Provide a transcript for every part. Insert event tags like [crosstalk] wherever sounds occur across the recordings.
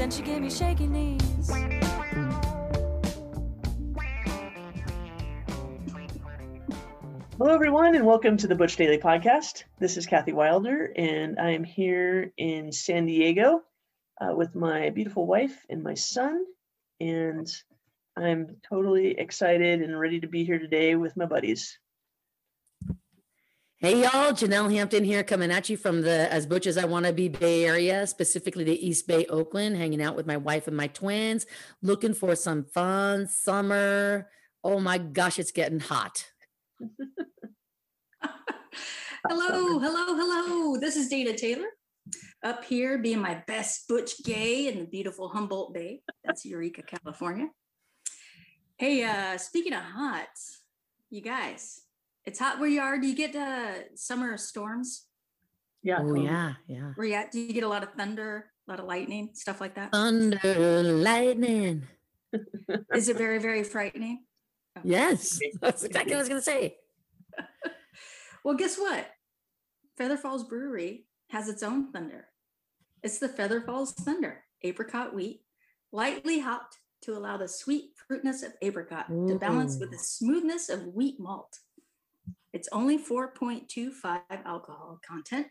And she gave me knees. Hello, everyone, and welcome to the Butch Daily Podcast. This is Kathy Wilder, and I am here in San Diego uh, with my beautiful wife and my son. And I'm totally excited and ready to be here today with my buddies. Hey y'all, Janelle Hampton here coming at you from the as butch as I want to be Bay Area, specifically the East Bay, Oakland, hanging out with my wife and my twins, looking for some fun summer. Oh my gosh, it's getting hot. [laughs] hello, hello, hello. This is Dana Taylor up here being my best butch gay in the beautiful Humboldt Bay. That's Eureka, California. Hey, uh, speaking of hot, you guys, it's hot where you are. Do you get uh, summer storms? Yeah. Oh totally. yeah, yeah. Where you at? Do you get a lot of thunder, a lot of lightning, stuff like that? Thunder, lightning. [laughs] Is it very, very frightening? Yes, [laughs] that's exactly what I was gonna say. [laughs] Well, guess what? Feather Falls Brewery has its own thunder. It's the Feather Falls Thunder, apricot wheat, lightly hopped to allow the sweet fruitness of apricot to balance with the smoothness of wheat malt. It's only 4.25 alcohol content,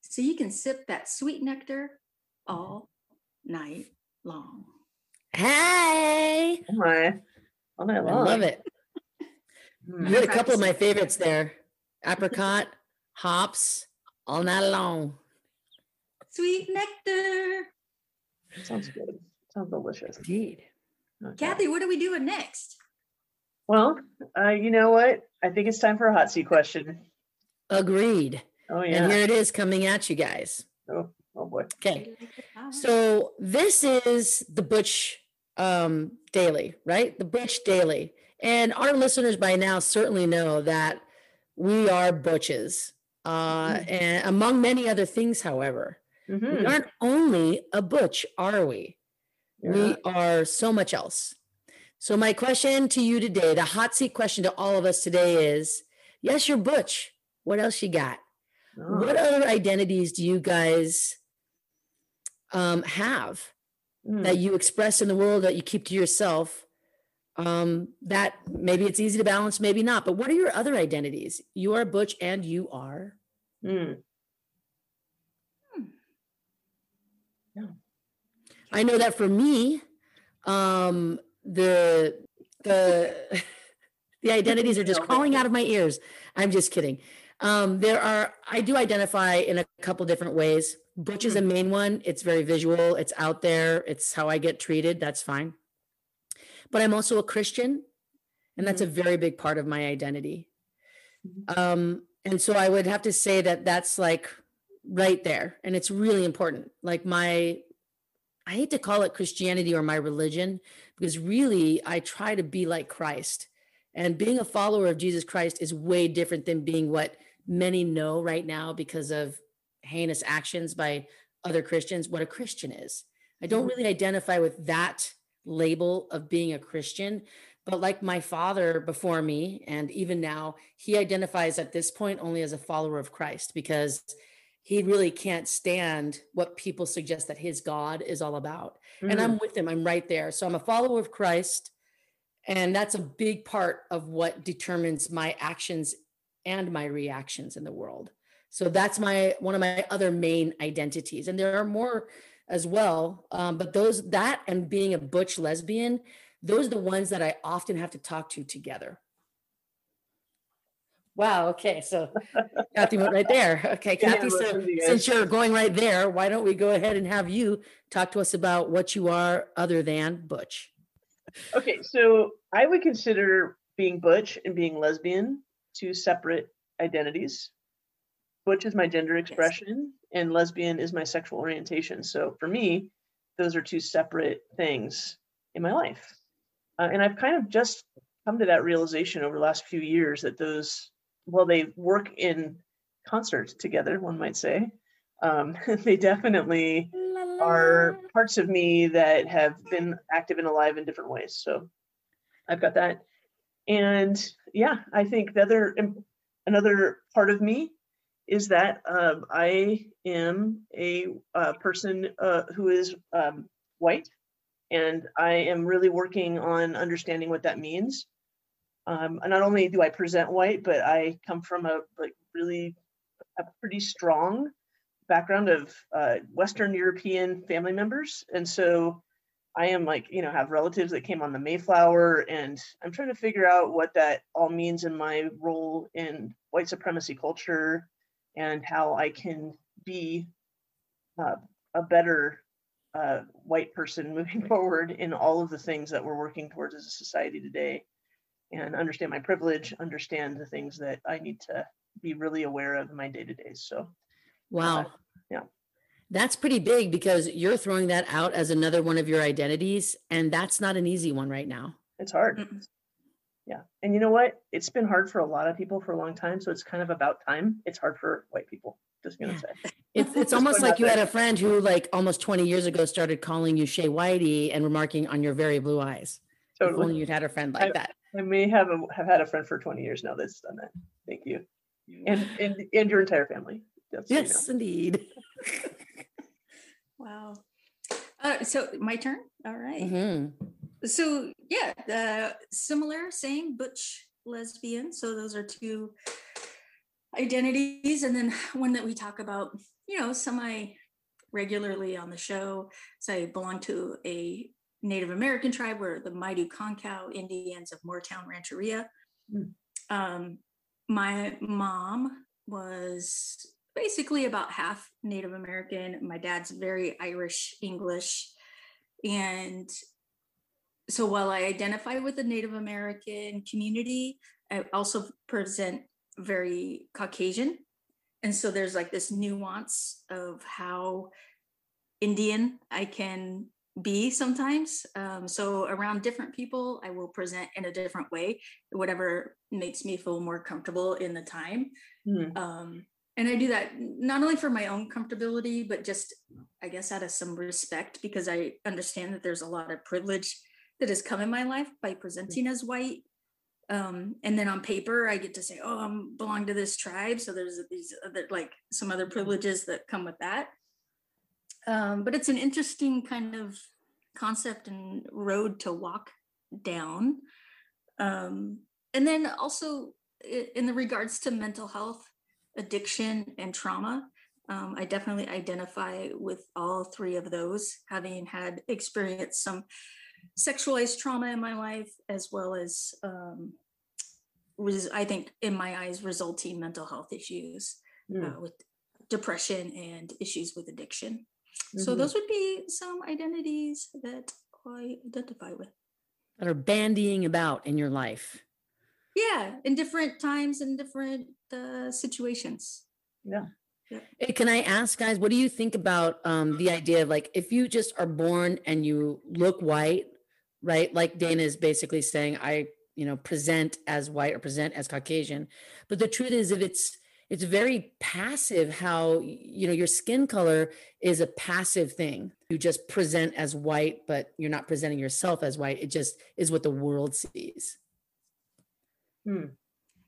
so you can sip that sweet nectar all night long. Hey, Oh my. All night long. I love it. Hmm. You had a couple of my favorites there: apricot, hops, all night long. Sweet nectar. Sounds good. Sounds delicious. Indeed. Okay. Kathy, what are we doing next? Well, uh, you know what? I think it's time for a hot seat question. Agreed. Oh, yeah. And here it is coming at you guys. Oh, oh boy. Okay. So this is the Butch um, Daily, right? The Butch Daily. And our listeners by now certainly know that we are butches. Uh, and among many other things, however, we Mhm. aren't only a butch, are we? You're We are so much else. So my question to you today, the hot seat question to all of us today is, yes, you're butch. What else you got? Oh, What other identities do you guys um, have mm. that you express in the world that you keep to yourself? Um, that maybe it's easy to balance, maybe not. But what are your other identities? You are butch and you are. Mm. I know that for me, um, the the [laughs] the identities are just crawling out of my ears. I'm just kidding. Um, there are I do identify in a couple different ways. Butch is a main one. It's very visual. It's out there. It's how I get treated. That's fine. But I'm also a Christian, and that's a very big part of my identity. Um, and so I would have to say that that's like right there, and it's really important. Like my I hate to call it Christianity or my religion because really I try to be like Christ. And being a follower of Jesus Christ is way different than being what many know right now because of heinous actions by other Christians, what a Christian is. I don't mm-hmm. really identify with that label of being a Christian, but like my father before me, and even now, he identifies at this point only as a follower of Christ because he really can't stand what people suggest that his God is all about. And Mm. I'm with him, I'm right there. So I'm a follower of Christ. And that's a big part of what determines my actions and my reactions in the world. So that's my one of my other main identities. And there are more as well. Um, but those that and being a butch lesbian, those are the ones that I often have to talk to together. Wow. Okay. So Kathy went right there. Okay, Yeah, Kathy. So since you're going right there, why don't we go ahead and have you talk to us about what you are other than Butch? Okay, so I would consider being butch and being lesbian two separate identities. Butch is my gender expression, and lesbian is my sexual orientation. So for me, those are two separate things in my life. Uh, and I've kind of just come to that realization over the last few years that those, well, they work in concert together, one might say. Um, [laughs] they definitely are parts of me that have been active and alive in different ways. So I've got that. And yeah, I think the other another part of me is that um, I am a, uh person uh, who is um, white, and I am really working on understanding what that means. Um, not only do I present white, but I come from a like really a pretty strong background of uh, Western European family members, and so I am like you know have relatives that came on the Mayflower, and I'm trying to figure out what that all means in my role in white supremacy culture, and how I can be uh, a better uh, white person [laughs] moving forward in all of the things that we're working towards as a society today, and understand my privilege, understand the things that I need to be really aware of in my day to days. So Wow. Uh, yeah. That's pretty big because you're throwing that out as another one of your identities. And that's not an easy one right now. it's hard. Yeah. And you know what? It's been hard for a lot of people for a long time. So it's kind of about time. It's hard for white people. Just gonna Yeah. say. [laughs] It's, it's almost like that you had a friend who, like, almost 20 years ago started calling you Shay Whitey and remarking on your very blue eyes. If only you'd had a friend like that. I may have a, have had a friend for 20 years now that's done that. Thank you. And and and your entire family. Just so you know. Yes, indeed. [laughs] Wow. Uh, so my turn. All right. Mhm. So yeah, uh, similar, same butch lesbian. So those are two identities, and then one that we talk about, you know, semi regularly on the show. So I belong to a Native American tribe, were the Maidu Concow Indians of Mooretown Rancheria. Mm. Um, my mom was basically about half Native American. My dad's very Irish English. And so while I identify with the Native American community, I also present very Caucasian. And so there's like this nuance of how Indian I can be sometimes. Um, so around different people, I will present in a different way, whatever makes me feel more comfortable in the time Hmm. um, and I do that not only for my own comfortability, but just I guess out of some respect because I understand that there's a lot of privilege that has come in my life by presenting as white. Um, and then on paper, I get to say, "Oh, I'm belong to this tribe," so there's these other like some other privileges that come with that. Um, but it's an interesting kind of concept and road to walk down. Um, and then also in the regards to mental health, addiction, and trauma, um, I definitely identify with all three of those, having had experienced some sexualized trauma in my life, as well as um, res- I think in my eyes resulting mental health issues Hmm. uh, with depression and issues with addiction. So Mhm. those would be some identities that I identify with. That are bandying about in your life. Yeah, in different times and different uh, situations. Yeah. Hey, can I ask, guys, what do you think about um, the idea of like if you just are born and you look white, right? Like Dana is basically saying, I, you know, present as white or present as Caucasian. But the truth is, if it's it's very passive how you know your skin color is a passive thing. You just present as white, but you're not presenting yourself as white. It just is what the world sees. Hmm.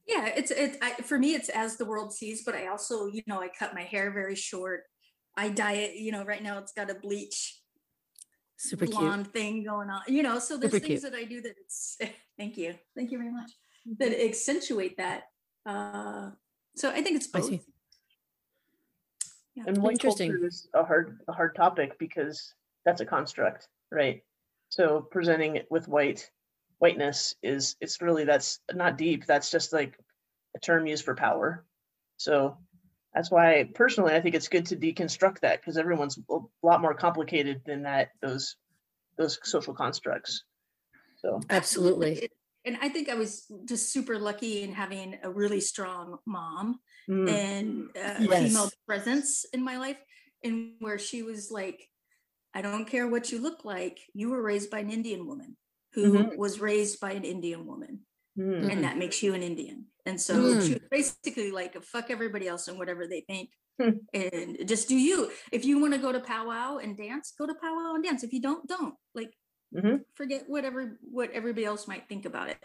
Yeah, it's it I, for me. It's as the world sees, but I also, you know, I cut my hair very short. I dye it. You know, right now it's got a bleach Super cute. blonde thing going on. You know, so there's Super things cute. that I do that it's. [laughs] Thank you, thank you very much. That accentuate that. Uh, so I think it's both. Yeah. And white Interesting. culture is a hard a hard topic because that's a construct, right? So presenting it with white whiteness is it's really that's not deep. That's just like a term used for power. So that's why personally I think it's good to deconstruct that because everyone's a lot more complicated than that those those social constructs. So Absolutely. It- and I think I was just super lucky in having a really strong mom mm, and uh, Yes. female presence in my life, and where she was like, "I don't care what you look like. You were raised by an Indian woman who Mhm. was raised by an Indian woman, mm, and that makes you an Indian." And so Mm. she was basically like, "Fuck everybody else and whatever they think." Hmm. And just do you. If you want to go to powwow and dance, go to powwow and dance. If you don't, don't. Like mhm. forget whatever what everybody else might think about it.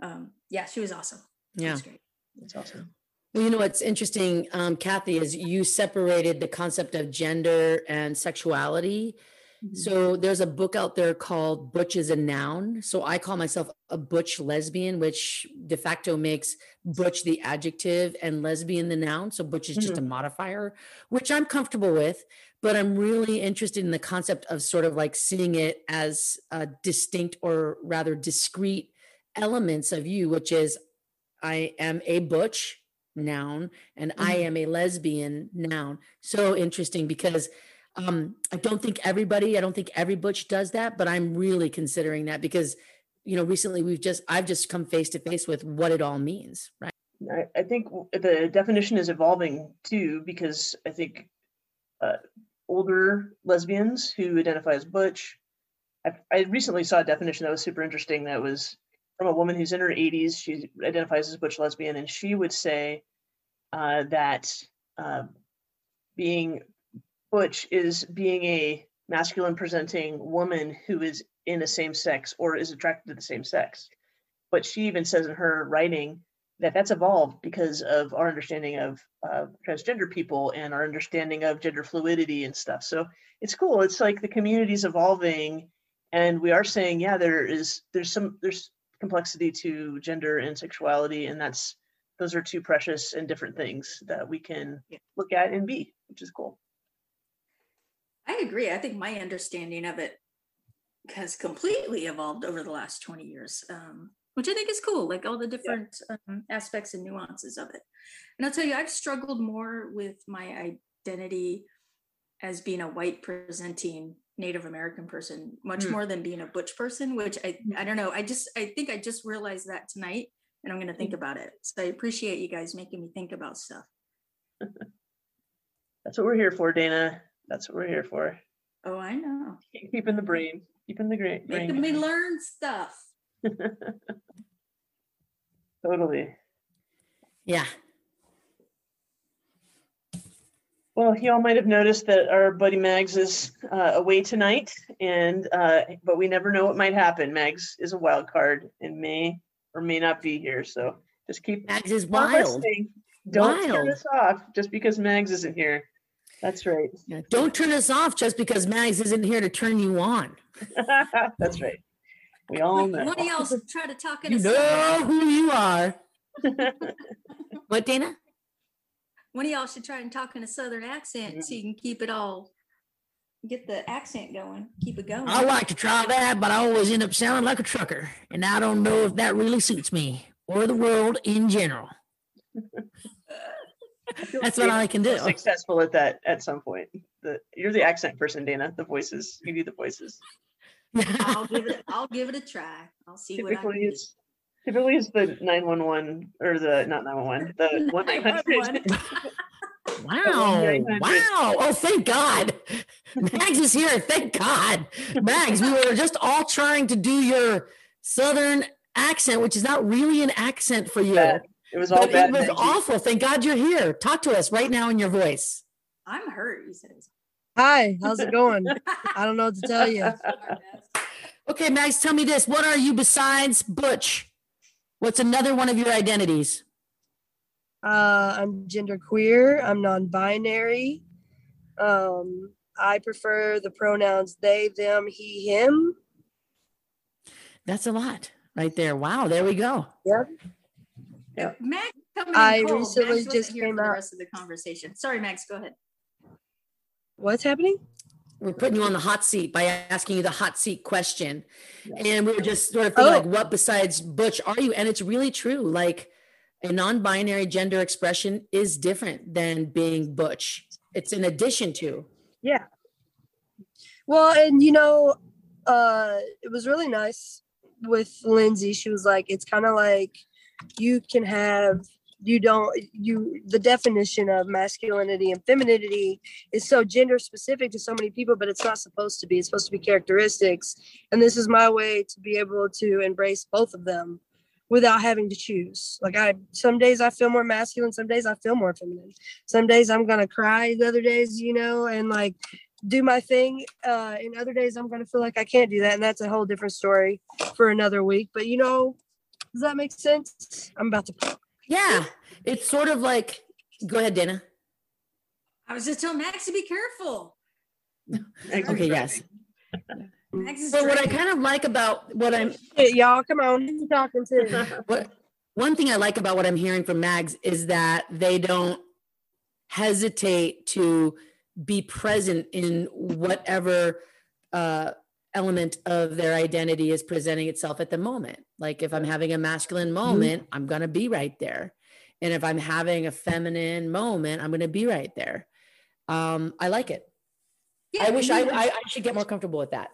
Um, yeah, she was awesome. Yeah. was great. That's awesome. Well, you know what's interesting, um, Kathy, is you separated the concept of gender and sexuality. Mhm. So there's a book out there called Butch is a Noun. So I call myself a butch lesbian, which de facto makes butch the adjective and lesbian the noun. So butch is just a modifier, which I'm comfortable with. But I'm really interested in the concept of sort of like seeing it as a distinct or rather discrete elements of you, which is I am a butch noun and I Mhm. am a lesbian noun. So interesting because um, I don't think everybody, I don't think every butch does that, but I'm really considering that because you know recently we've just I've just come face to face with what it all means, right? I, I think the definition is evolving too, because I think uh, older lesbians who identify as butch. I, I recently saw a definition that was super interesting. That was from a woman who's in her 80s. She identifies as butch lesbian, and she would say uh, that uh, being butch is being a masculine presenting woman who is in a same sex or is attracted to the same sex. But she even says in her writing that that's evolved because of our understanding of uh, transgender people and our understanding of gender fluidity and stuff. So it's cool. It's like the community's evolving, and we are saying, yeah, there is there's some there's complexity to gender and sexuality, and that's those are two precious and different things that we can Yeah. look at and be, which is cool. I agree. I think my understanding of it has completely evolved over the last 20 years, um, which I think is cool, like all the different um, aspects and nuances of it. And I'll tell you, I've struggled more with my identity as being a white presenting Native American person, much Mm. more than being a butch person, which I, I don't know. I just, I think I just realized that tonight and I'm going to think about it. So I appreciate you guys making me think about stuff. [laughs] That's what we're here for, Dana. That's what we're here for. Oh, I know. Keep- Keeping the brain, keeping the great brain. Making me learn stuff. [laughs] Totally. Yeah. Well, y'all might have noticed that our buddy Mags is uh, away tonight, and uh, but we never know what might happen. Mags is a wild card and may or may not be here, so just keep Mags is wild. Don't turn us off just because Mags isn't here. That's right. Yeah, Don't turn us off just because Mags isn't here to turn you on. [laughs] That's right. We all know. One of y'all should try to talk in You a know who you are. [laughs] What, Dana? one of y'all should try and talk in a southern accent so you can keep it all get the accent going, keep it going. I like to try that, but I always end up sounding like a trucker. And I don't know if that really suits me or the world in general. [laughs] That's what I can do. Successful at that at some point. The you're the accent person, Dana. The voices. You do the voices. I'll give it [laughs] I'll give it a try. I'll see what I can do. it's typically it's the nine one one or the not nine one one the one nine hundred. 911. Wow. Wow. Oh, thank God. Mags is here. Thank God. Mags, we were just all trying to do your Southern accent, which is not really an accent for you. Bad. It was all But bad. it was Maggie. awful. Thank God you're here. Talk to us right now in your voice. I'm hurt, you said it was Hi, how's it going? I don't know what to tell you. [laughs] Okay, Mags, tell me this. What are you besides Butch? What's another one of your identities? Uh, I'm genderqueer. I'm non-binary. Um, I prefer the pronouns they, them, he, him. That's a lot right there. Wow, there we go. Yeah. Mags coming in I cold. recently Mags wasn't just here came for the rest of the conversation. Sorry, Mags, go ahead. What's happening? We're putting you on the hot seat by asking you the hot seat question. And we were just sort of thinking, like, Oh. what besides Butch are you? And it's really true. Like, a non binary gender expression is different than being Butch, it's an addition to. Yeah. Well, and you know, uh, it was really nice with Lindsay. She was like, it's kind of like you can have, you don't, you, the definition of masculinity and femininity is so gender specific to so many people, but it's not supposed to be. It's supposed to be characteristics. And this is my way to be able to embrace both of them without having to choose. Like I some days I feel more masculine, some days I feel more feminine. Some days I'm gonna cry, the other days, you know, and like do my thing. Uh and other days I'm gonna feel like I can't do that. And that's a whole different story for another week. But you know, does that make sense? I'm about to Yeah, it's sort of like, go ahead, Dana. I was just telling Mags to be careful. Okay, yes. Mags But what I kind of like about what I'm, Hey, y'all, come on. Who's talking to? [laughs] what, one thing I like about what I'm hearing from Mags is that they don't hesitate to be present in whatever uh, element of their identity is presenting itself at the moment. Like if I'm having a masculine moment, I'm going to be right there. And if I'm having a feminine moment, I'm going to be right there. Um, I like it. Yeah, I wish I, were- I, I should get more comfortable with that.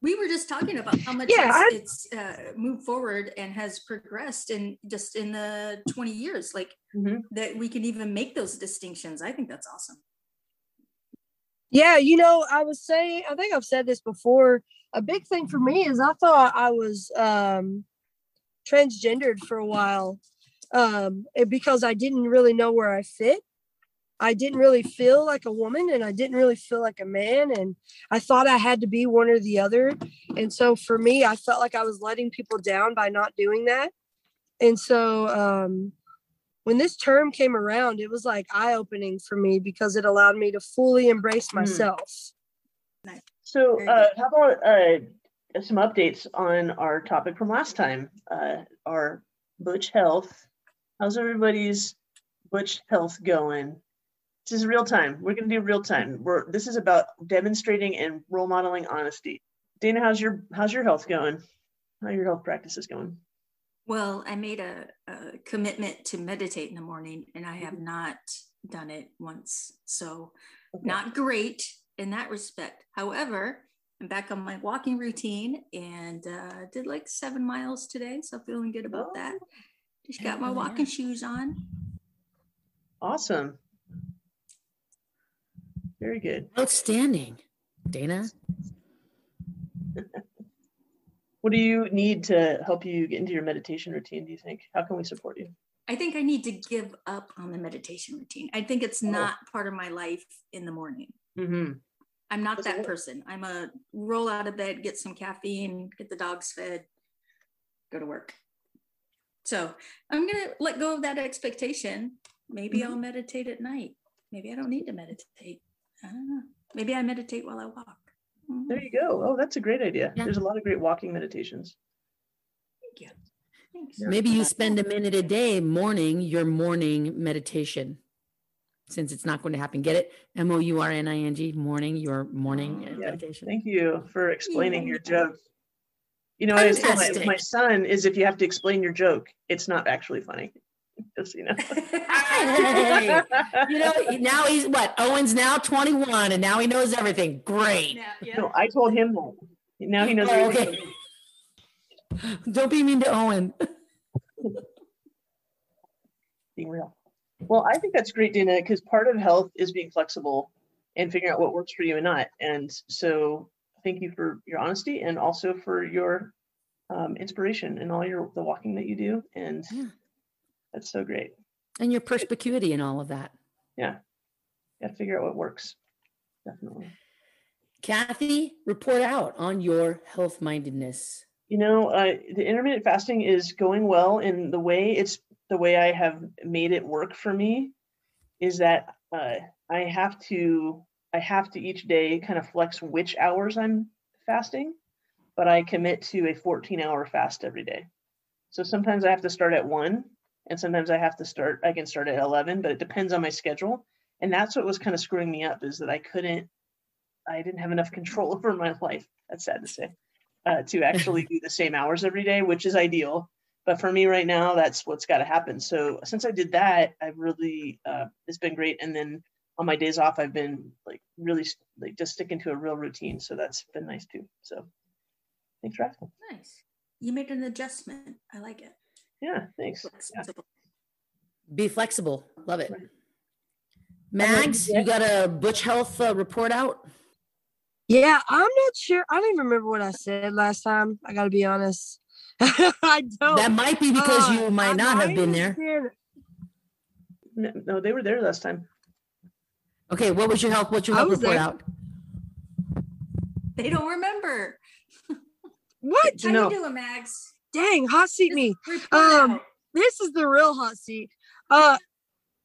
we were just talking about how much Yeah, I- it's, it's uh, moved forward and has progressed in just in the 20 years like Mhm. that we can even make those distinctions i think that's awesome Yeah, you know, I was saying, I think I've said this before. A big thing for me is I thought I was um, transgendered for a while um, because I didn't really know where I fit. I didn't really feel like a woman and I didn't really feel like a man. And I thought I had to be one or the other. And so for me, I felt like I was letting people down by not doing that. And so um, when this term came around, it was like eye opening for me because it allowed me to fully embrace Hmm. myself. So, uh, how about uh, some updates on our topic from last time? Uh, our Butch Health. How's everybody's Butch Health going? This is real time. We're gonna do real time. We're this is about demonstrating and role modeling honesty. Dana, how's your how's your health going? How are your health practices going? Well i made a, a commitment to meditate in the morning and i have not done it once so Okay. not great in that respect however i'm back on my walking routine and uh, did like seven miles today so feeling good about that just got my Oh, yeah. walking shoes on Awesome. Very good. Outstanding. Dana? [laughs] What do you need to help you get into your meditation routine? Do you think? How can we support you? I think I need to give up on the meditation routine. I think it's Oh. not part of my life in the morning. Mm-hmm. I'm not Doesn't that person. I'm a roll out of bed, get some caffeine, get the dogs fed, go to work. So I'm going to let go of that expectation. Maybe Mm-hmm. I'll meditate at night. Maybe I don't need to meditate. I don't know. Maybe I meditate while I walk. There you go. Oh, that's a great idea. Yeah. There's a lot of great walking meditations. Thank you. Thanks. Maybe you spend a minute a day morning your morning meditation. Since it's not going to happen. Get it? M O U R N I N G, morning, your morning uh, Yeah, meditation. Thank you for explaining your joke. You know, what I was my, my son is if you have to explain your joke, it's not actually funny. [laughs] Just you know. Hey, [laughs] you know, now he's what? Owen's now 21 and now he knows everything. Great. Yeah, yeah. no, I told him that. Now he knows. Oh, everything. okay. Don't be mean to Owen. [laughs] being real. Well, I think that's great, Dana, because part of health is being flexible and figuring out what works for you and not. And so, thank you for your honesty and also for your um, inspiration and all your the walking that you do. And Yeah. That's so great. And your perspicuity and all of that. Yeah, got to figure out what works. Definitely. Kathy, report out on your health mindedness. You know, uh, the intermittent fasting is going well, and the way it's the way I have made it work for me is that uh, I have to I have to each day kind of flex which hours I'm fasting, but I commit to a 14 hour fast every day. So sometimes I have to start at one, and sometimes I have to start I can start at 11, but it depends on my schedule. And that's what was kind of screwing me up is that I couldn't I didn't have enough control [laughs] over my life. That's sad to say uh, to actually [laughs] do the same hours every day, which is ideal. But for me right now, that's what's got to happen. So since I did that, I've really uh, it's been great. And then on my days off, I've been like really like just sticking to a real routine. So that's been nice too. So thanks for asking. Nice. You made an adjustment. I like it. Yeah, thanks. Flexible. Be flexible. Love it. Right. Mags, you got a Butch Health uh, report out? Yeah, I'm not sure. I don't even remember what I said last time. I got to be honest. [laughs] I don't. That might be because Uh, you might I not have been there. been- No, no, they were there last time. Okay, what was your health? What's your health report there. out? They don't remember. What? You How know, you doing, Mags? Dang, hot seat me. Um, this is the real hot seat. Uh,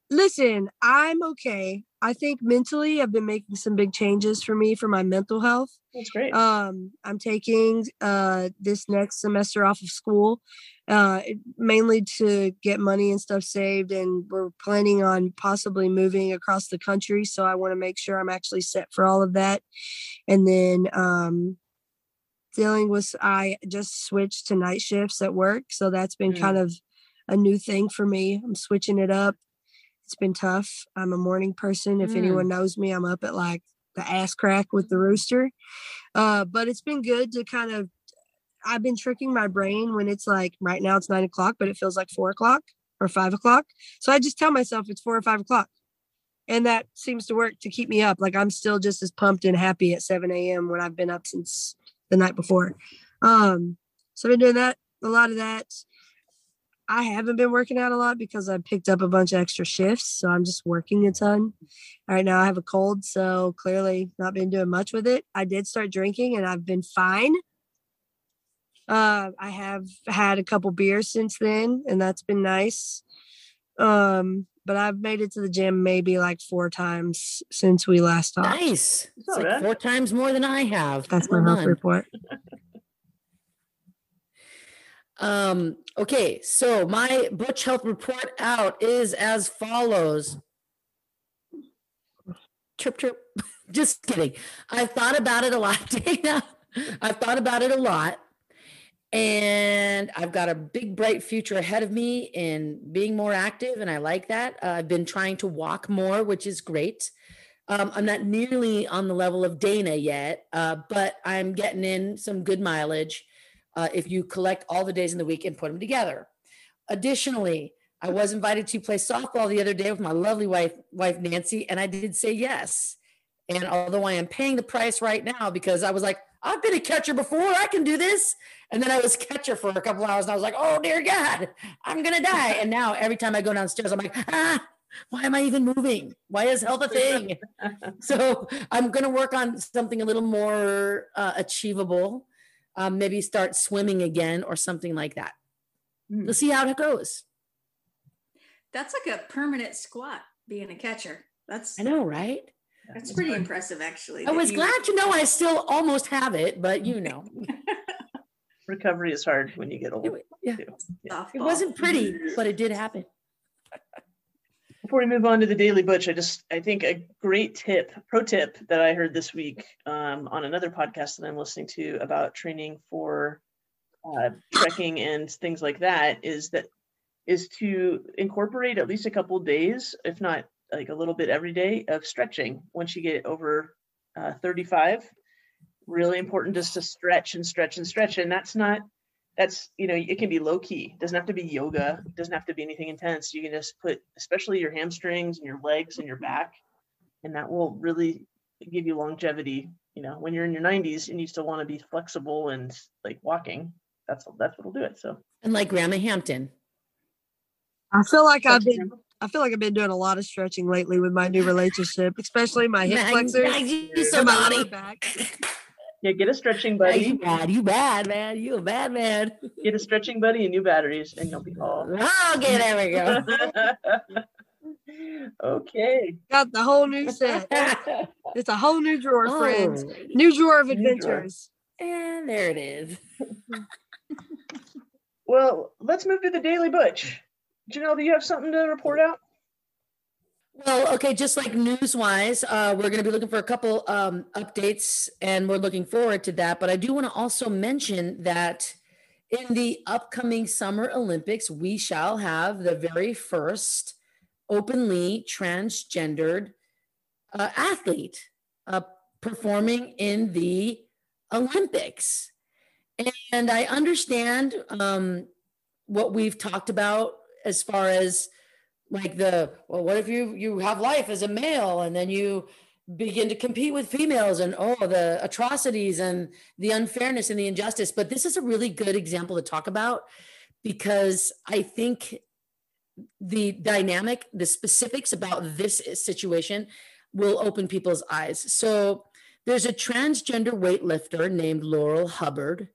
listen, I'm okay. I think mentally, I've been making some big changes for me for my mental health. That's great. Um, I'm taking uh this next semester off of school, uh, mainly to get money and stuff saved, and we're planning on possibly moving across the country. So I want to make sure I'm actually set for all of that, and then um, dealing with I just switched to night shifts at work, so that's been Mm. kind of a new thing for me. I'm switching it up. It's been tough. I'm a morning person. If Mm. anyone knows me, I'm up at like the ass crack with the rooster. Uh, but it's been good to kind of I've been tricking my brain when it's like right now it's nine o'clock, but it feels like four o'clock or five o'clock. So I just tell myself it's four or five o'clock. And that seems to work to keep me up. Like I'm still just as pumped and happy at 7 a.m. when I've been up since the night before. Um, so I've been doing that, a lot of that. I haven't been working out a lot because I picked up a bunch of extra shifts. So I'm just working a ton. Right now I have a cold, so clearly not been doing much with it. I did start drinking and I've been fine. Uh, I have had a couple beers since then, and that's been nice. Um, but I've made it to the gym maybe like four times since we last talked. Nice. It's like bad. four times more than I have. That's Well my health report. [laughs] Um, okay, so my Butch Health report out is as follows. Trip, trip. [laughs] Just kidding. I've thought about it a lot, [laughs] Dana. I've thought about it a lot. And I've got a big, bright future ahead of me in being more active. And I like that. Uh, I've been trying to walk more, which is great. Um, I'm not nearly on the level of Dana yet, uh, but I'm getting in some good mileage uh, if you collect all the days in the week and put them together. Additionally, I was invited to play softball the other day with my lovely wife, wife Nancy, and I did say yes. And although I am paying the price right now because I was like, I've been a catcher before, I can do this. And then I was catcher for a couple hours and I was like, oh dear God, I'm gonna die. And now every time I go downstairs, I'm like, ah, why am I even moving? Why is health a thing? [laughs] so I'm gonna work on something a little more uh, achievable um, maybe start swimming again or something like that. Hmm. We'll see how it goes. That's like a permanent squat being a catcher. That's I know, right? That's pretty impressive actually. I that was you- glad to know I still almost have it, but you know, [laughs] Recovery is hard when you get old. it, yeah, too. Yeah. softball. it wasn't pretty, but it did happen. Before we move on to the daily butch, I just I think a great tip, pro tip that I heard this week um, on another podcast that I'm listening to about training for uh, trekking and things like that is that is to incorporate at least a couple days, if not like a little bit every day, of stretching. Once you get over uh, 35. Really important just to stretch and stretch and stretch, and that's not that's you know it can be low key it doesn't have to be yoga. It doesn't have to be anything intense. You can just put especially your hamstrings and your legs and your back and that will really give you longevity. You know when you're in your 90s and you still want to be flexible and like walking that's that's what'll do it so. And like Grandma Hampton, I feel like I've been I feel like I've been doing a lot of stretching lately with my new relationship, especially my hip Mag- flexors Mag, you so and my lower back. [laughs] yeah get a stretching Mag, buddy You bad, you bad, man. You a bad man. [laughs] get a stretching buddy and new batteries and you'll be all [laughs] Okay, there we go. okay Got the whole new set. It's a whole new drawer, oh, friends. New drawer of New drawer. adventures. And there it is. well let's move to the daily butch janelle do you have something to report out Well, okay, just like news wise, uh, we're going to be looking for a couple um, updates and we're looking forward to that. But I do want to also mention that in the upcoming Summer Olympics, we shall have the very first openly transgendered uh, athlete uh, performing in the Olympics. And I understand um, what we've talked about as far as like the well what if you you have life as a male and then you begin to compete with females and oh the atrocities and the unfairness and the injustice. But this is a really good example to talk about because i think the dynamic the specifics about this situation will open people's eyes. So there's a transgender weightlifter named laurel hubbard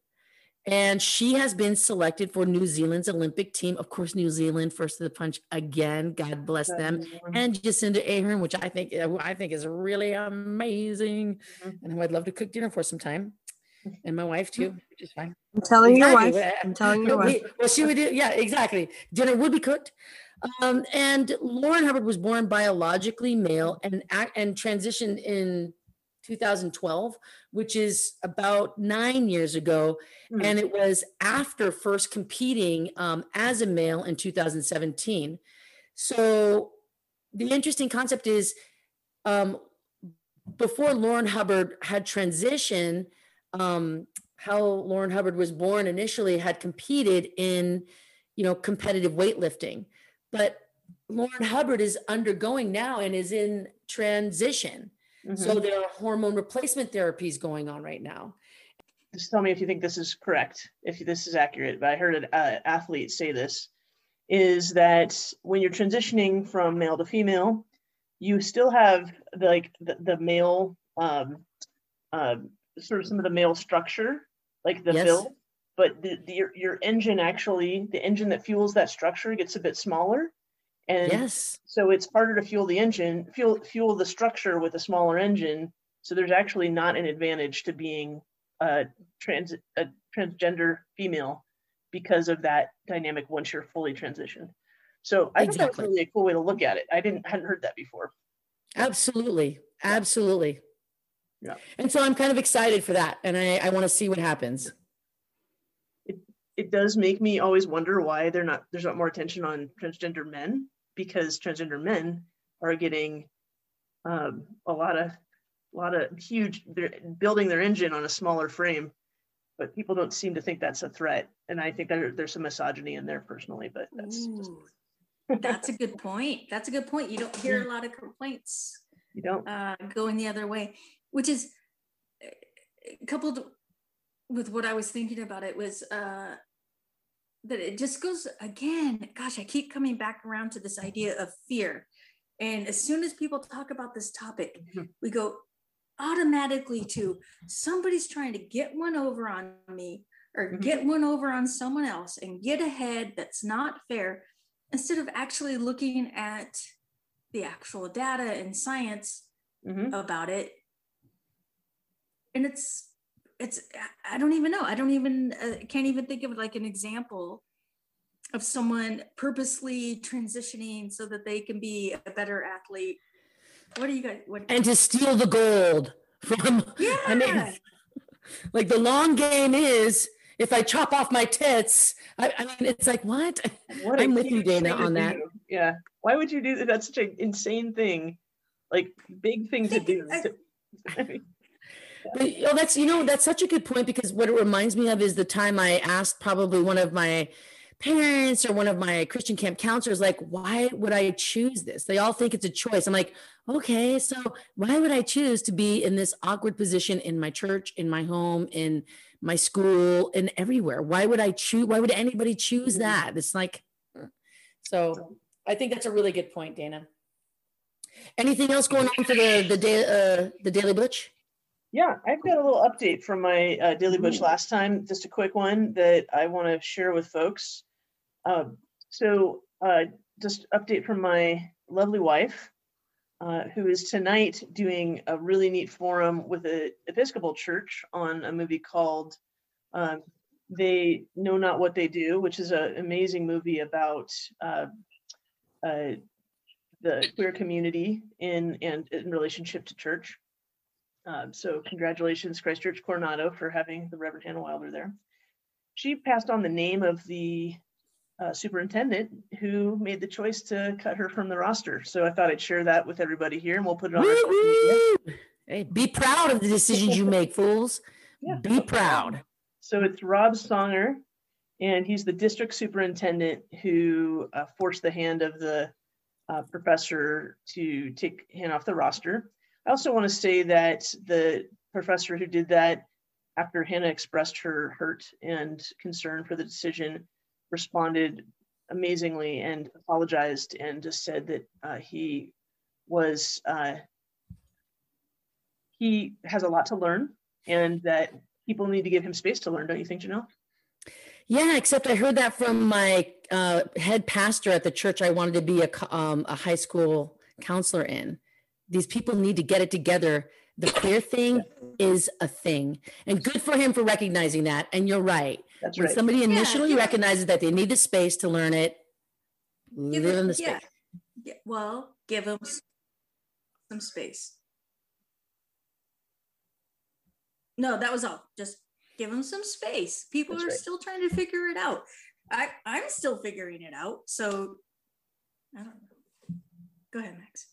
and she has been selected for New Zealand's Olympic team. Of course, New Zealand first to the punch again. God bless them. And Jacinda Ardern, which I think uh, I think is really amazing, Mhm. and who I'd love to cook dinner for sometime, and my wife too, which is fine. I'm telling your wife. I'm telling your [laughs] Well, wife. well, she would do, yeah, exactly. Dinner would be cooked. Um, and Lauren Hubbard was born biologically male and act and transitioned in 2012, which is about nine years ago. Hmm. And it was after first competing um, as a male in 2017. So the interesting concept is um, before Lauren Hubbard had transitioned, um, how Lauren Hubbard was born initially had competed in, you know, competitive weightlifting. But Lauren Hubbard is undergoing now and is in transition. Mhm. So there are hormone replacement therapies going on right now. just tell me if you think this is correct, if this is accurate. But I heard an uh, athlete say this: is that when you're transitioning from male to female, you still have the, like the, the male, um, um, sort of some of the male structure, like the Yes. build, but the, the your, your engine actually, the engine that fuels that structure gets a bit smaller, and Yes. so it's harder to fuel the engine, fuel fuel the structure with a smaller engine. So there's actually not an advantage to being a trans a transgender female because of that dynamic once you're fully transitioned. So I think that's really a cool way to look at it. I didn't hadn't heard that before. Absolutely. Absolutely. Yeah. And so I'm kind of excited for that. And I, I want to see what happens. It does make me always wonder why they're not there's not more attention on transgender men because transgender men are getting um, a lot of a lot of huge they're building their engine on a smaller frame but people don't seem to think that's a threat and i think there, there's some misogyny in there personally but that's just, [laughs] that's a good point. That's a good point. You don't hear a lot of complaints you don't uh, going the other way, which is uh, coupled with what I was thinking about it was uh, that it just goes again. Gosh, I keep coming back around to this idea of fear. And as soon as people talk about this topic, Mhm. we go automatically to somebody's trying to get one over on me or Mhm. get one over on someone else and get ahead that's not fair instead of actually looking at the actual data and science Mhm. about it and it's it's i don't even know. I don't even uh, can't even think of like an example of someone purposely transitioning so that they can be a better athlete. What do you guys what And to steal the gold from, yeah [laughs] I mean, like the long game is if I chop off my tits, I, I mean, it's like, what? What a I'm with you, Dana, on that. do. yeah. Why would you do that? That's such an insane thing. Like big thing to do. I- I [laughs] mean, But, oh, that's you know that's such a good point because what it reminds me of is the time I asked probably one of my parents or one of my Christian camp counselors, like, why would I choose this? They all think it's a choice. I'm like, okay, so why would I choose to be in this awkward position in my church, in my home, in my school, and everywhere? Why would I choose? Why would anybody choose Mhm. that? It's like, so I think that's a really good point, Dana. Anything else going on for the the day uh, the Daily Butch? Yeah, I've got a little update from my uh, Daily Butch last time, just a quick one that I want to share with folks. Um, so, uh, just update from my lovely wife, uh, who is tonight doing a really neat forum with the Episcopal Church on a movie called um, "They Know Not What They Do," which is an amazing movie about uh, uh, the queer community in and in relationship to church. Um, so congratulations, Christchurch Coronado, for having the Reverend Hannah Wilder there. She passed on the name of the uh, superintendent who made the choice to cut her from the roster. So I thought I'd share that with everybody here, and we'll put it on our social media. Hey, be proud of the decisions you make, fools. Yeah. Be proud. So it's Rob Songer, and he's the district superintendent who uh, forced the hand of the uh, professor to take Hannah off the roster. I also want to say that the professor who did that, after Hannah expressed her hurt and concern for the decision, responded amazingly and apologized and just said that uh, he was uh, he has a lot to learn and that people need to give him space to learn. Don't you think, Janelle? Yeah, except I heard that from my uh, head pastor at the church I wanted to be a, um, a high school counselor in. These people need to get it together. The queer thing is a thing. And good for him for recognizing that. And you're right. That's When right. somebody initially yeah. recognizes that they need the space to learn it, Give live it- in the space. yeah. Yeah, well, give them some space. No, that was all. Just give them some space. People That's are right. still trying to figure it out. I I'm still figuring it out. So I don't know. Go ahead, Max.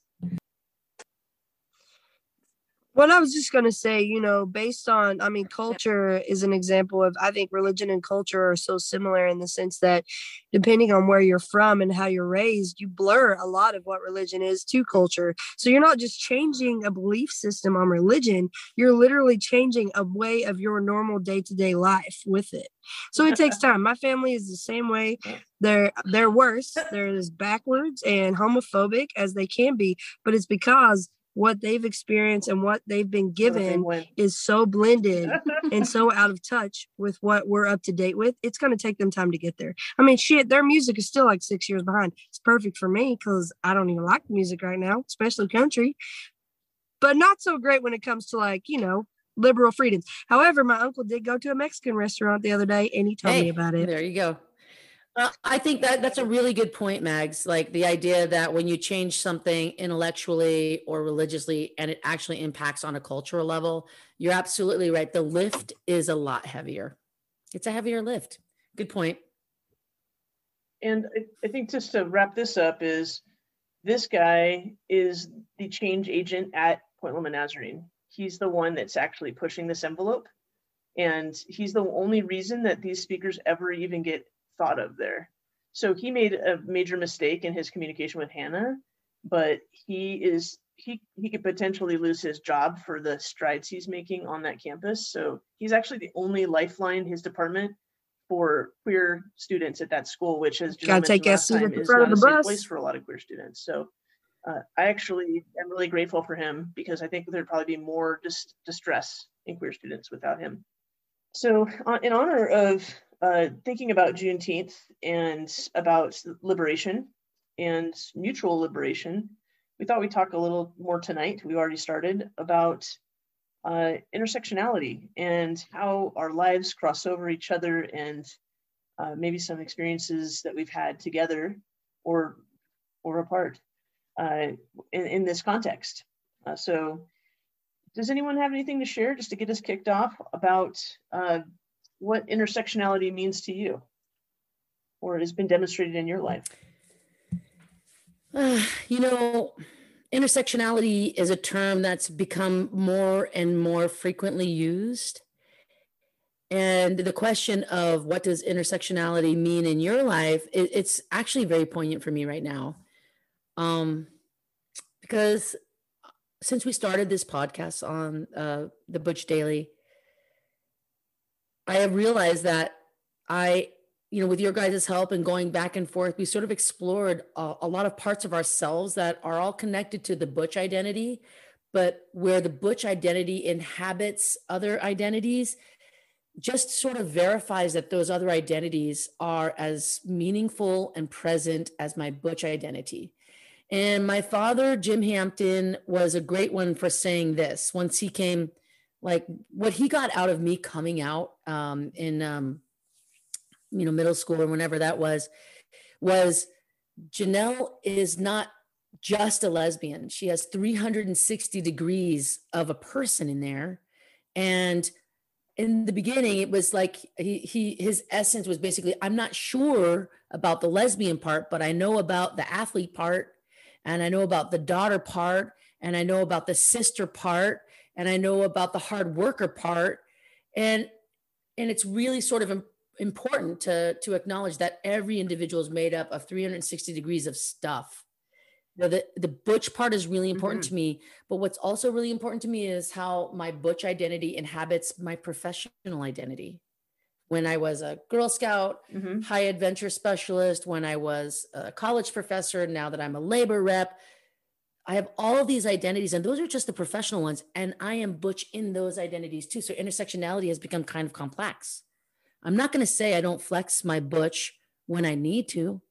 What I was just going to say, you know, based on, I mean, culture is an example of, I think religion and culture are so similar in the sense that depending on where you're from and how you're raised, you blur a lot of what religion is to culture. So you're not just changing a belief system on religion, you're literally changing a way of your normal day to day life with it. So it takes [laughs] time. My family is the same way. They're they're worse. They're as backwards and homophobic as they can be, but it's because what they've experienced and what they've been Sort of thing given is so blended [laughs] and so out of touch with what we're up to date with. It's going to take them time to get there. I mean, shit, their music is still like six years behind. It's perfect for me because I don't even like music right now, especially country, but not so great when it comes to like, you know, liberal freedoms. However, my uncle did go to a Mexican restaurant the other day and he told me about it. There you go. I think that that's a really good point, Mags. Like the idea that when you change something intellectually or religiously and it actually impacts on a cultural level, you're absolutely right. The lift is a lot heavier. It's a heavier lift. Good point. And I think just to wrap this up is this guy is the change agent at Point Loma Nazarene. He's the one that's actually pushing this envelope. And he's the only reason that these speakers ever even get thought of there. So he made a major mistake in his communication with Hannah, but he is he he could potentially lose his job for the strides he's making on that campus. So he's actually the only lifeline his department for queer students at that school, which has Gotta take that seat at the front of the a safe bus. place for a lot of queer students. So uh, I actually am really grateful for him because I think there'd probably be more dis- distress in queer students without him. So, uh, in honor of uh, thinking about Juneteenth and about liberation and mutual liberation, we thought we'd talk a little more tonight. We already started about uh, intersectionality and how our lives cross over each other and uh, maybe some experiences that we've had together or or apart uh, in, in this context. Uh, so does anyone have anything to share just to get us kicked off about uh, what intersectionality means to you or has been demonstrated in your life? Uh, you know, intersectionality is a term that's become more and more frequently used. And the question of what does intersectionality mean in your life, it, it's actually very poignant for me right now. Um, because since we started this podcast on uh, the Butch Daily, I have realized that I you know, with your guys' help and going back and forth, we sort of explored a, a, lot of parts of ourselves that are all connected to the Butch identity, but where the Butch identity inhabits other identities, just sort of verifies that those other identities are as meaningful and present as my Butch identity. And my father, Jim Hampton, was a great one for saying this once he came, like what he got out of me coming out um, in, um, you know, middle school or whenever that was, was Janelle is not just a lesbian. She has 360 degrees of a person in there. And in the beginning, it was like he, he his essence was basically, I'm not sure about the lesbian part, but I know about the athlete part, and I know about the daughter part, and I know about the sister part, and I know about the hard worker part. And and it's really sort of important to to acknowledge that every individual is made up of 360 degrees of stuff you know, the, the butch part is really important mm-hmm. to me but what's also really important to me is how my butch identity inhabits my professional identity when i was a girl scout mm-hmm. high adventure specialist when i was a college professor now that i'm a labor rep i have all these identities and those are just the professional ones and i am butch in those identities too so intersectionality has become kind of complex I'm not going to say I don't flex my butch when I need to,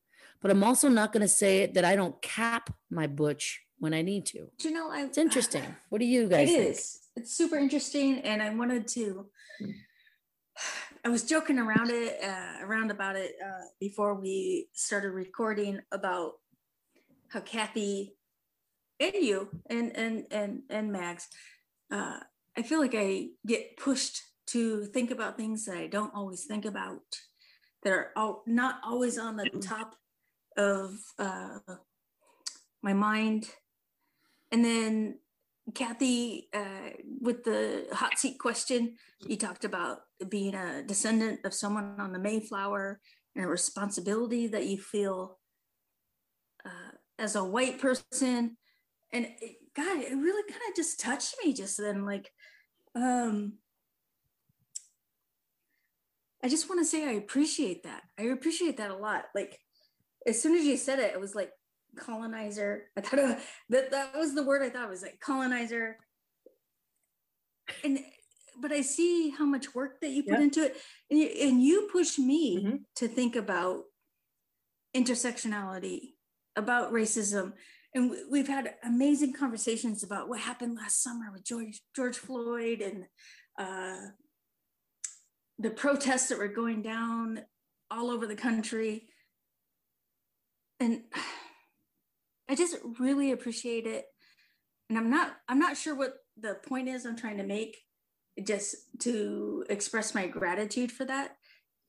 but I'm also not going to say that I don't cap my butch when I need to. You know, I, It's interesting. What do you guys It think? is. It's super interesting, and I wanted to. I was joking around it, uh, around about it uh, before we started recording about how Kathy and you and and and and Max, uh, I feel like I get pushed to think about things that I don't always think about, that are all, not always on the top of uh, my mind, and then Kathy, uh, with the hot seat question, you talked about being a descendant of someone on the Mayflower and a responsibility that you feel uh, as a white person. And it, God, it really kind of just touched me just then. Like, um, I just want to say I appreciate that. I appreciate that a lot. Like, as soon as you said it, it was like, colonizer. I thought of, that that was the word I thought was like colonizer. And but I see how much work that you put Yeah. into it, and you, and you push me Mhm. to think about intersectionality, about racism, and we- we've had amazing conversations about what happened last summer with George George Floyd and uh, the protests that were going down all over the country, and I just really appreciate it. And I'm not I'm not sure what the point is I'm trying to make, just to express my gratitude for that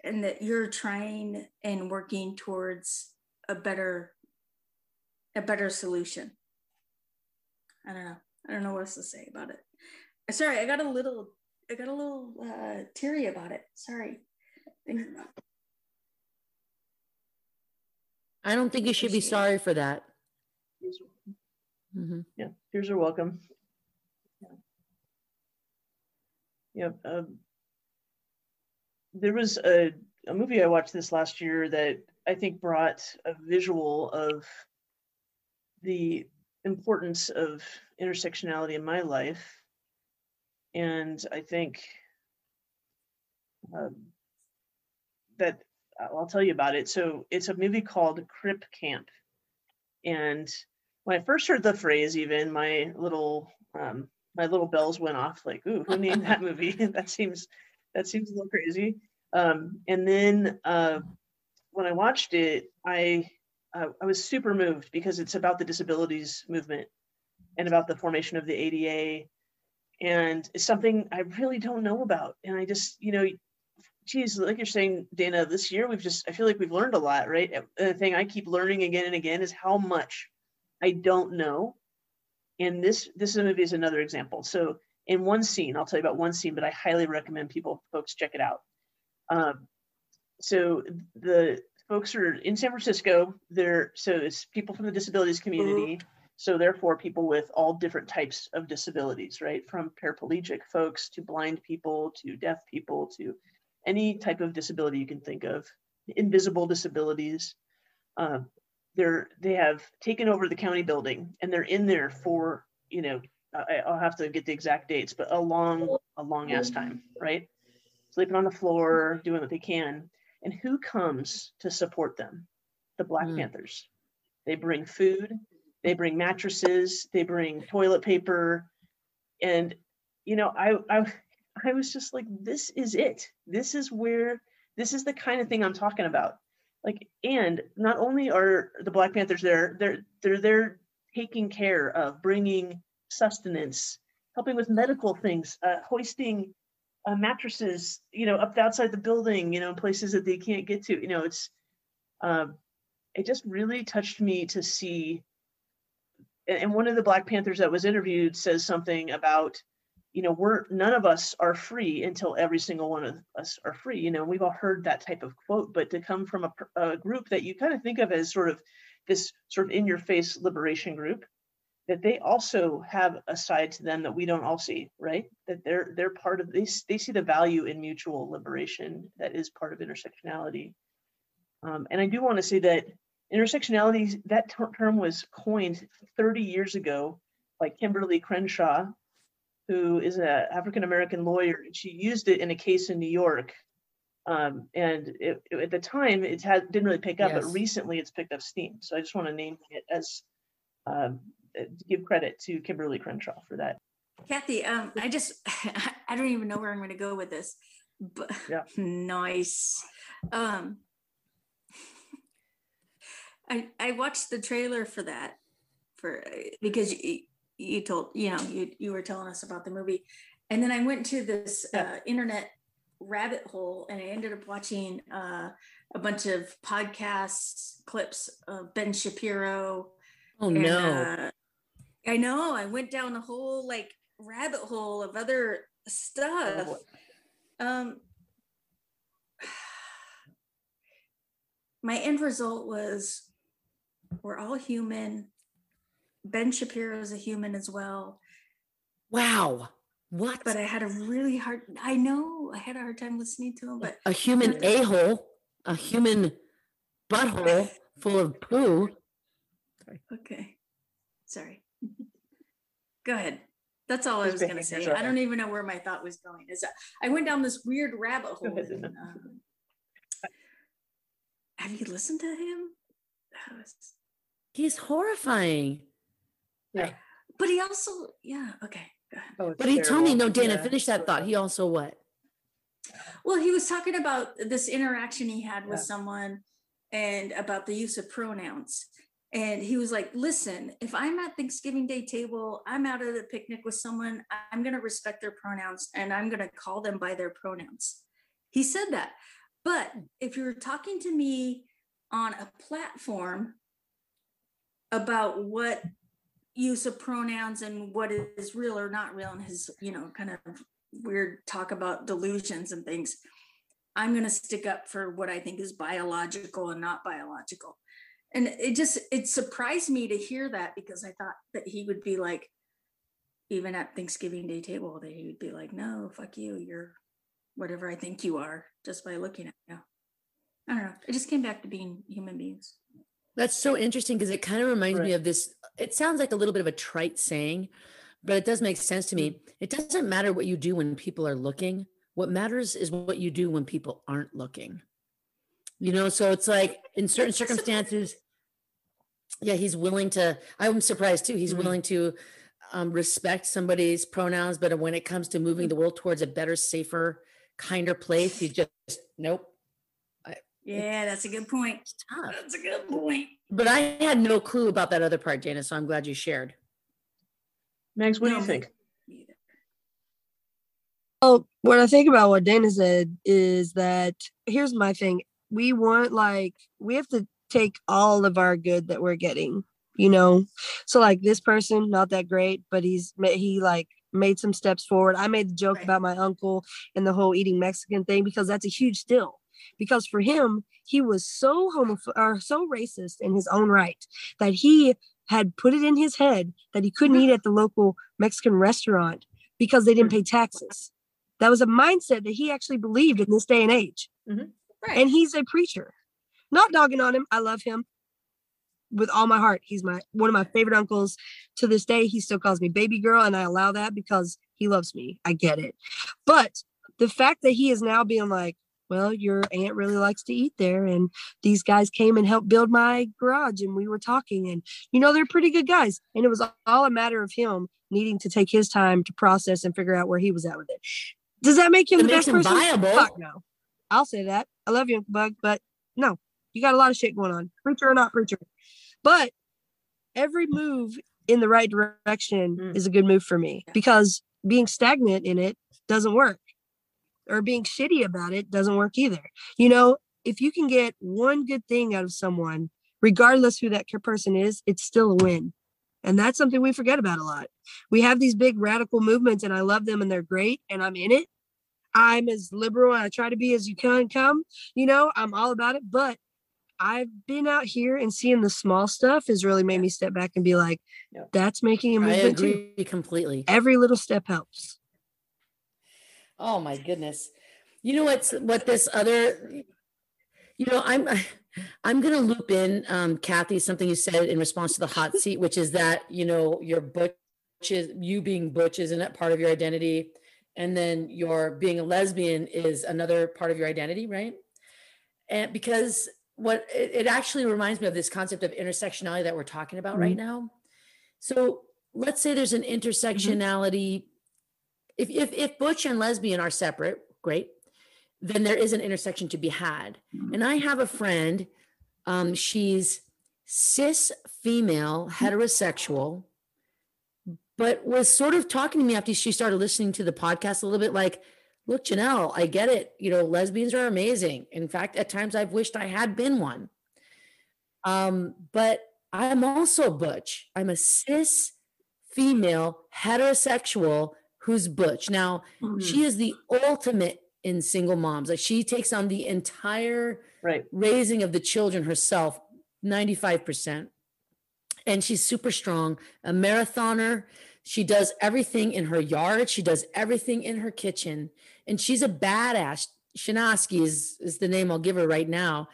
and that you're trying and working towards a better a better solution. I don't know. I don't know what else to say about it. Sorry, I got a little I got a little uh teary about it. Sorry. Thinking about I don't think you should be sorry for that. Tears- Mhm. Yeah, tears are welcome. Yeah. Um, there was a, a movie I watched this last year that I think brought a visual of the importance of intersectionality in my life. And I think um, that I'll tell you about it. So it's a movie called Crip Camp. And when I first heard the phrase, even my little um, my little bells went off. Like, ooh, who named that movie? [laughs] that seems that seems a little crazy. Um, and then uh, when I watched it, I uh, I was super moved because it's about the disabilities movement and about the formation of the ADA, and it's something I really don't know about. And I just, you know, geez, like you're saying, Dana, this year we've just I feel like we've learned a lot, right? The thing I keep learning again and again is how much I don't know. And this this movie is another example. So in one scene, I'll tell you about one scene, but I highly recommend people folks check it out. Um, so the folks are in San Francisco. They're so it's people from the disabilities community. So therefore, people with all different types of disabilities, right? From paraplegic folks to blind people to deaf people to any type of disability you can think of, invisible disabilities. Um, they're they have taken over the county building and they're in there for you know I, I'll have to get the exact dates, but a long a long ass time, right? Sleeping on the floor, doing what they can, and who comes to support them? The Black Mm. Panthers. They bring food, they bring mattresses, they bring toilet paper, and you know I I I was just like, this is it. This is where this is the kind of thing I'm talking about like and not only are the black panthers there they're they're there taking care of bringing sustenance helping with medical things uh, hoisting uh, mattresses you know up outside the building you know in places that they can't get to you know it's um, it just really touched me to see and one of the black panthers that was interviewed says something about you know we're none of us are free until every single one of us are free you know we've all heard that type of quote but to come from a, a group that you kind of think of as sort of this sort of in your face liberation group that they also have a side to them that we don't all see right that they're they're part of they, they see the value in mutual liberation that is part of intersectionality um, and i do want to say that intersectionality that ter- term was coined 30 years ago by kimberly crenshaw who is an African American lawyer, and she used it in a case in New York Um, and it, it- at the time, it had didn't really pick up, Yes. but recently it's picked up steam. So I just want to name it as um, give credit to Kimberly Crenshaw for that. Kathy, um, I just, [laughs] I don't even know where I'm going to go with this, but Yeah. [laughs] nice. Um, [laughs] I I watched the trailer for that for because you, you told you know you you were telling us about the movie, and then I went to this Yeah. uh, internet rabbit hole and I ended up watching uh, a bunch of podcasts clips of Ben Shapiro Oh and, no. uh, I know. I went down a whole like rabbit hole of other stuff. Um, my end result was we're all human. Ben Shapiro is a human as well, Wow. What? but I had a really hard. I know I had a hard time listening to him, but a human a hole, a human butthole full of poo. Sorry. okay. Sorry. Go ahead. That's all I was gonna say. sorry. I don't even know where my thought was going. Is that I went down this weird rabbit hole. and, um, have you listened to him? That was- He's horrifying. Yeah. But he also, yeah, okay. Oh, But he told me, no, Dana, Yeah, finish that so thought. He also what? Well, he was talking about this interaction he had with someone and about the use of pronouns. And he was like, listen, if I'm at Thanksgiving Day table, I'm out at a picnic with someone, I'm going to respect their pronouns and I'm going to call them by their pronouns. He said that. But if you're talking to me on a platform about what use of pronouns and what is real or not real and his, you know, kind of weird talk about delusions and things, I'm going to stick up for what I think is biological and not biological. And it just, it surprised me to hear that because I thought that he would be like, even at Thanksgiving Day table, that he would be like, no, fuck you. You're whatever I think you are just by looking at you. I don't know. It just came back to being human beings. That's so interesting because it kind of reminds me of this. It sounds like a little bit of a trite saying, but it does make sense to me. Mm-hmm. It doesn't matter what you do when people are looking. What matters is what you do when people aren't looking. You know, so it's like in certain [laughs] circumstances, yeah, he's willing to. I'm surprised too. He's Mhm. willing to um, respect somebody's pronouns, but when it comes to moving the world towards a better, safer, kinder place, he just nope. Yeah, that's a good point. That's a good point. But I had no clue about that other part, Dana. So I'm glad you shared. Max, what do you think? Either. Well, what I think about what Dana said is that here's my thing. We want like we have to take all of our good that we're getting, you know. So like this person, not that great, but he's he like made some steps forward. I made the joke Right. about my uncle and the whole eating Mexican thing because that's a huge deal. Because for him, he was so homophobic or so racist in his own right that he had put it in his head that he couldn't mm-hmm. eat at the local Mexican restaurant because they didn't mm. pay taxes. That was a mindset that he actually believed in this day and age. Mm-hmm. Right. And he's a preacher. Not dogging on him. I love him with all my heart. He's my one of my favorite uncles. To this day, he still calls me baby girl, and I allow that because he loves me. I get it. But the fact that he is now being like, well, your aunt really likes to eat there, and these guys came and helped build my garage, and we were talking, and you know they're pretty good guys, and it was all a matter of him needing to take his time to process and figure out where he was at with it. Does that make him It the best him person? viable. Fuck no. I'll say that. I love you, Bug, but no, you got a lot of shit going on, preacher or not preacher. But every move in the right direction Mm. is a good move for me because being stagnant in it doesn't work, or being shitty about it doesn't work either. You know, if you can get one good thing out of someone, regardless who that person is, it's still a win. And that's something we forget about a lot. We have these big radical movements, and I love them and they're great, and I'm in it. I'm as liberal and I try to be as you can come. You know, I'm all about it. But I've been out here and seeing the small stuff has really made me step back and be like, Yeah. that's making a movement too. agree completely. Every little step helps. Oh my goodness. You know what's what this other you know, I'm [laughs] I'm gonna loop in um Kathy, something you said in response to the hot seat, which is that, you know, your butch is you being butch isn't that part of your identity. And then your being a lesbian is another part of your identity, right? And because what it, it actually reminds me of this concept of intersectionality that we're talking about right mm-hmm. now. So let's say there's an mm-hmm. intersectionality. If, if if butch and lesbian are separate, great. Then there is an intersection to be had. Mm-hmm. And I have a friend. Um, she's cis female, heterosexual, but was sort of talking to me after she started listening to the podcast a little bit like, look, Janelle, I get it. You know, lesbians are amazing. In fact, at times I've wished I had been one. Um, but I'm also butch. I'm a cis female heterosexual who's butch. Now, she is the ultimate in single moms. Like she takes on the entire Right. raising of the children herself 95% and she's super strong a marathoner. She does everything in her yard. She does everything in her kitchen. And she's a badass. Shinaski is is the name i'll give her right now.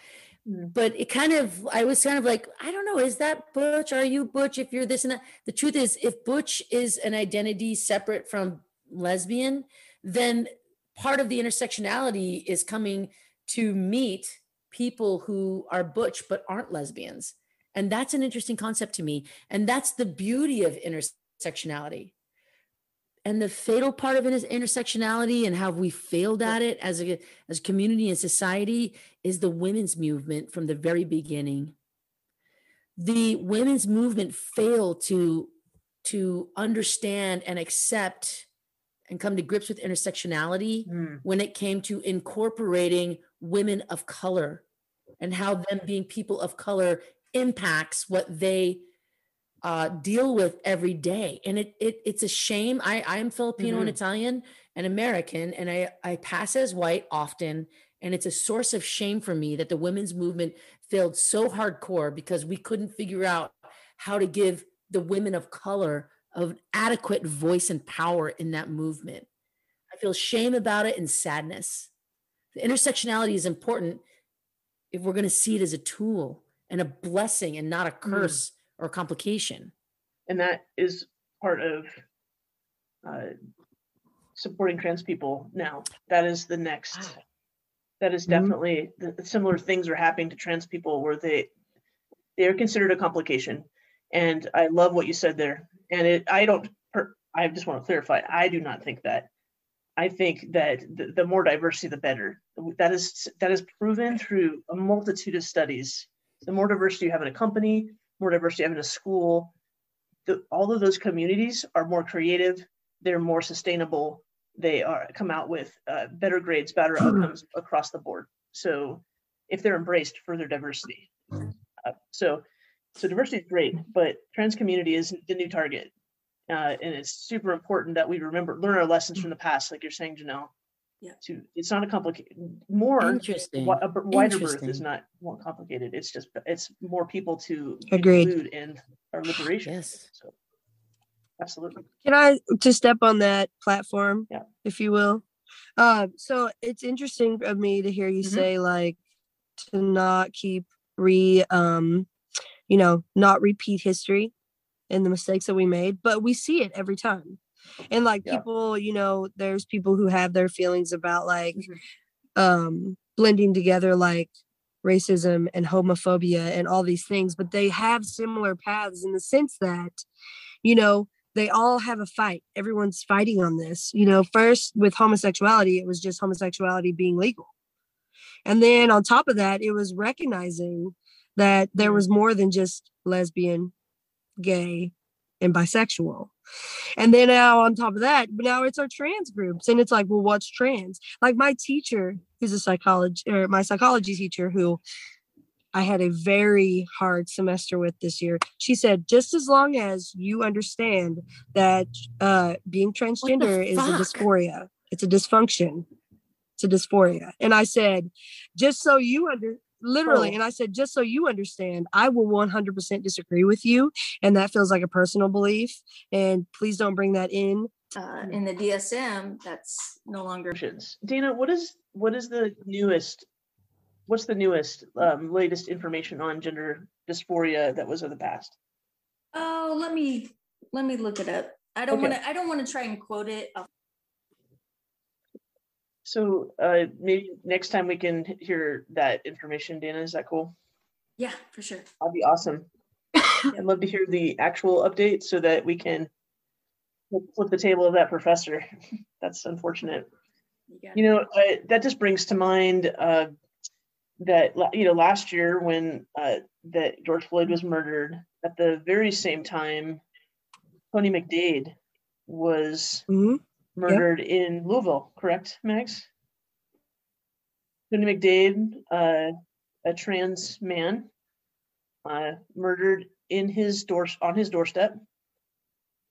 Mm. but it kind of i was kind of like i don't know is that butch? Are you butch if you're this and that? The truth is if butch is an identity separate from lesbian then part of the intersectionality is coming to meet people who are butch but aren't lesbians and that's an interesting concept to me. And that's the beauty of intersectionality. And the fatal part of intersectionality and how we failed at it as a as a community and society is the women's movement from the very beginning. The women's movement failed to to understand and accept and come to grips with intersectionality Mm. when it came to incorporating women of color and how them being people of color impacts what they uh, deal with every day. And it, it it's a shame. I I am Filipino and Mhm. Italian and American, and I I pass as white often, and it's a source of shame for me that the women's movement failed so hardcore because we couldn't figure out how to give the women of color an adequate voice and power in that movement. I feel shame about it and sadness. The intersectionality is important if we're going to see it as a tool and a blessing and not a curse or complication. and that is part of uh, supporting trans people now. That is the next. Wow. That is Mhm. definitely the, similar things are happening to trans people where they they are considered a complication. And I love what you said there. And it I don't. I just want to clarify. I do not think that. I think that the, the more diversity, the better. That is that is proven through a multitude of studies. The more diversity you have in a company, more diversity you have in a school, the, all of those communities are more creative. They're more sustainable. They are come out with uh, better grades better outcomes across the board. So if they're embraced further diversity. Uh, so so diversity is great but trans community is the new target. Uh, and it's super important that we remember learn our lessons from the past like you're saying janelle Yeah. to it's not a complicated more Interesting. wi- a b- wider birth is not more complicated it's just it's more people to Agreed. include in our liberation Yes. so absolutely Can I to step on that platform, Yeah. if you will? Uh, so it's interesting of me to hear you Mhm. say like to not keep re um, you know, not repeat history and the mistakes that we made, but we see it every time. And like Yeah. people, you know, there's people who have their feelings about like Mhm. um blending together like racism and homophobia and all these things, but they have similar paths in the sense that, you know, they all have a fight. Everyone's fighting on this. You know, first with homosexuality, it was just homosexuality being legal. And then on top of that, it was recognizing that there was more than just lesbian, gay, and bisexual. And then now on top of that, now it's our trans groups. And it's like, well, what's trans? Like my teacher, who's a psychology or my psychology teacher who I had a very hard semester with this year. She said, just as long as you understand that uh, being transgender is a dysphoria, it's a dysfunction, it's a dysphoria. And I said, just so you under literally, Oh. and I said, just so you understand, I will 100% disagree with you. And that feels like a personal belief. And please don't bring that in. Uh, in the DSM, that's no longer. Dana, what is what is the newest? What's the newest, um, latest information on gender dysphoria that was of the past? Oh, let me let me look it up. I don't Okay. want to. I don't want to try and quote it. off- So uh, maybe next time we can hear that information, Dana. Is that cool? Yeah, for sure. That'd be awesome. [laughs] I'd love to hear the actual update so that we can flip flip the table of that professor. [laughs] That's unfortunate. You You know, I, that just brings to mind uh, that you know last year when uh, that George Floyd was murdered, at the very same time, Tony McDade was Mhm. Murdered in Louisville. Correct, Max? Tony McDade, uh, a trans man, uh, murdered in his door on his doorstep,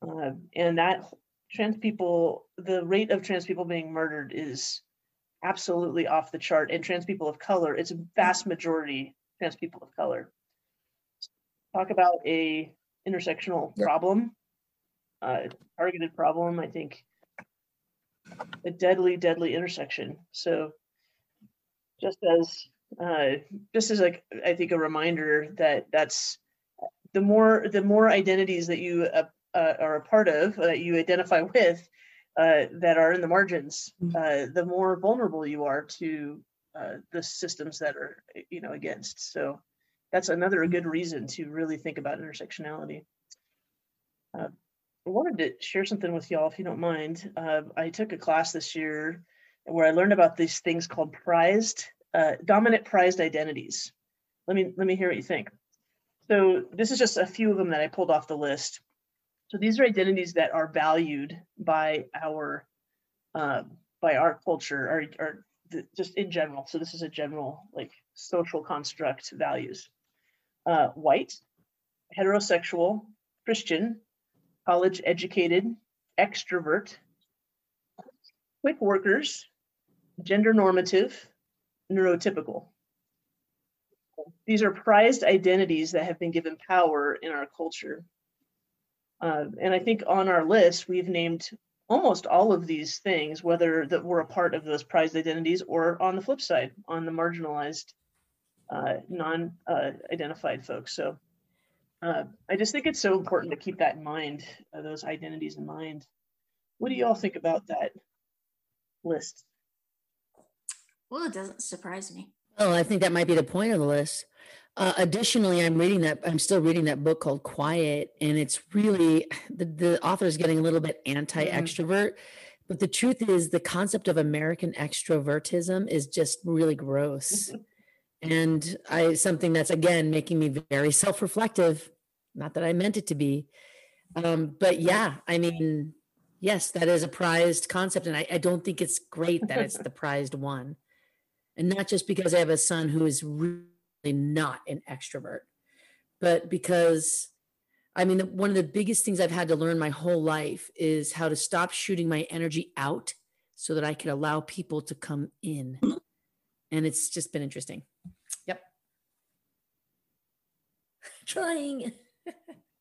uh, and that trans people, the rate of trans people being murdered is absolutely off the chart. And trans people of color, it's a vast majority trans people of color. Talk about a intersectional Yep. problem, uh, targeted problem. I think a deadly, deadly intersection. So, just as uh, just as like I think a reminder that that's the more the more identities that you uh, uh, are a part of that you identify [laughs] with uh, that are in the margins, Mm. uh, the more vulnerable you are to uh, the systems that are you know against. So that's another good reason to really think about intersectionality. I wanted to share something with y'all if you don't mind. Uh, I took a class this year where I learned about these things called prized, uh, dominant prized identities. Let me let me hear what you think. So this is just a few of them that I pulled off the list. So these are identities that are valued by our uh, by our culture or, or just in general. So this is a general like social construct values. Uh, white, heterosexual, Christian, college educated, extrovert, quick workers, gender normative, neurotypical. These are prized identities that have been given power in our culture. Uh, and I think on our list, we've named almost all of these things, whether that we're a part of those prized identities or on the flip side, on the marginalized, uh, non uh, identified folks. So uh, I just think it's so important to keep that in mind, uh, those identities in mind. What do you all think about that list? Well, it doesn't surprise me. Well, I think that might be the point of the list. Uh, additionally, I'm reading that. I'm still reading that book called Quiet, and it's really the, the author is getting a little bit anti-extrovert. But the truth is, the concept of American extrovertism is just really gross, [laughs] and I something that's again making me very self-reflective. Not that I meant it to be, um, but yeah, I mean, yes, that is a prized concept, and I, I don't think it's great that it's the [laughs] prized one and not just because I have a son who is really not an extrovert, but because I mean, one of the biggest things I've had to learn my whole life is how to stop shooting my energy out so that I could allow people to come in. And it's just been interesting. Yep. [laughs] Trying.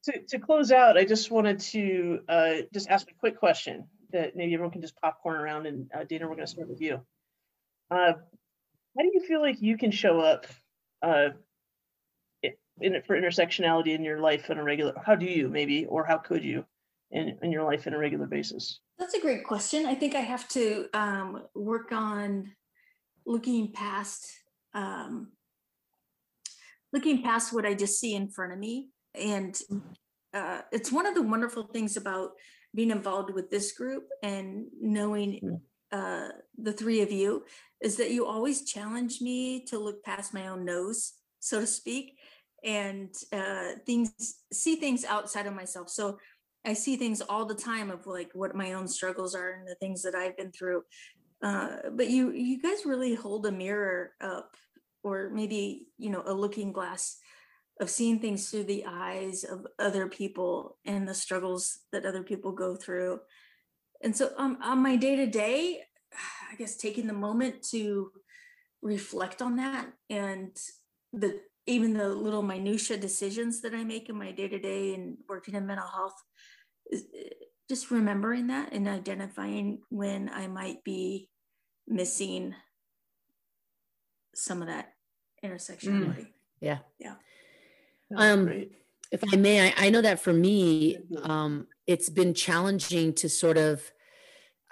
To, to close out, I just wanted to uh, just ask a quick question that maybe everyone can just popcorn around. And uh, Dana, we're going to start with you. Uh, how do you feel like you can show up uh, in for intersectionality in your life on a regular? How do you maybe, or how could you, in in your life on a regular basis? That's a great question. I think I have to um, work on looking past um, looking past what I just see in front of me, and uh, it's one of the wonderful things about being involved with this group and knowing Mm. uh, the three of you is that you always challenge me to look past my own nose, so to speak, and uh, things see things outside of myself. So I see things all the time of like what my own struggles are and the things that I've been through. Uh, but you you guys really hold a mirror up, or maybe you know a looking glass of seeing things through the eyes of other people and the struggles that other people go through. And so um, on my day to day, I guess taking the moment to reflect on that and the even the little minutia decisions that I make in my day to day and working in mental health, is, uh, just remembering that and identifying when I might be missing some of that intersectionality. Yeah. That's Um, great. if I may, I, I know that for me, Mhm. um, it's been challenging to sort of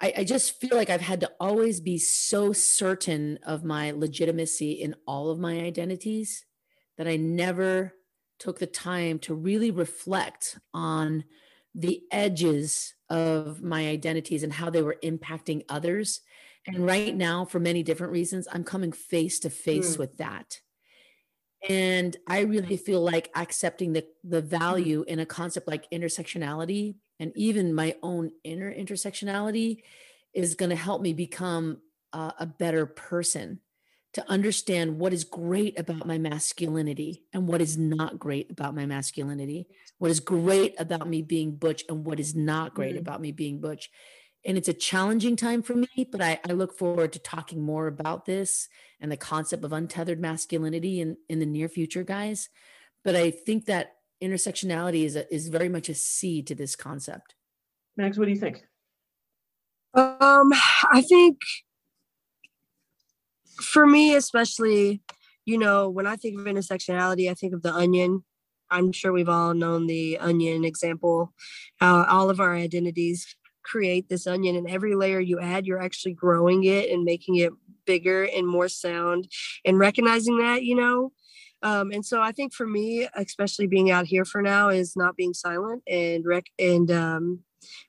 I, I just feel like I've had to always be so certain of my legitimacy in all of my identities that I never took the time to really reflect on the edges of my identities and how they were impacting others. And right now, for many different reasons, I'm coming face to face Mm. with that. And I really feel like accepting the, the value in a concept like intersectionality and even my own inner intersectionality is going to help me become uh, a better person to understand what is great about my masculinity and what is not great about my masculinity, what is great about me being butch and what is not great Mhm. about me being butch. And it's a challenging time for me, but I, I look forward to talking more about this and the concept of untethered masculinity in, in the near future, guys. But I think that intersectionality is, a, is very much a seed to this concept. Max, what do you think? Um, I think for me, especially, you know, when I think of intersectionality, I think of the onion. I'm sure we've all known the onion example, how all of our identities create this onion, and every layer you add, you're actually growing it and making it bigger and more sound, and recognizing that, you know. Um, and so I think for me, especially being out here for now, is not being silent and rec- and um,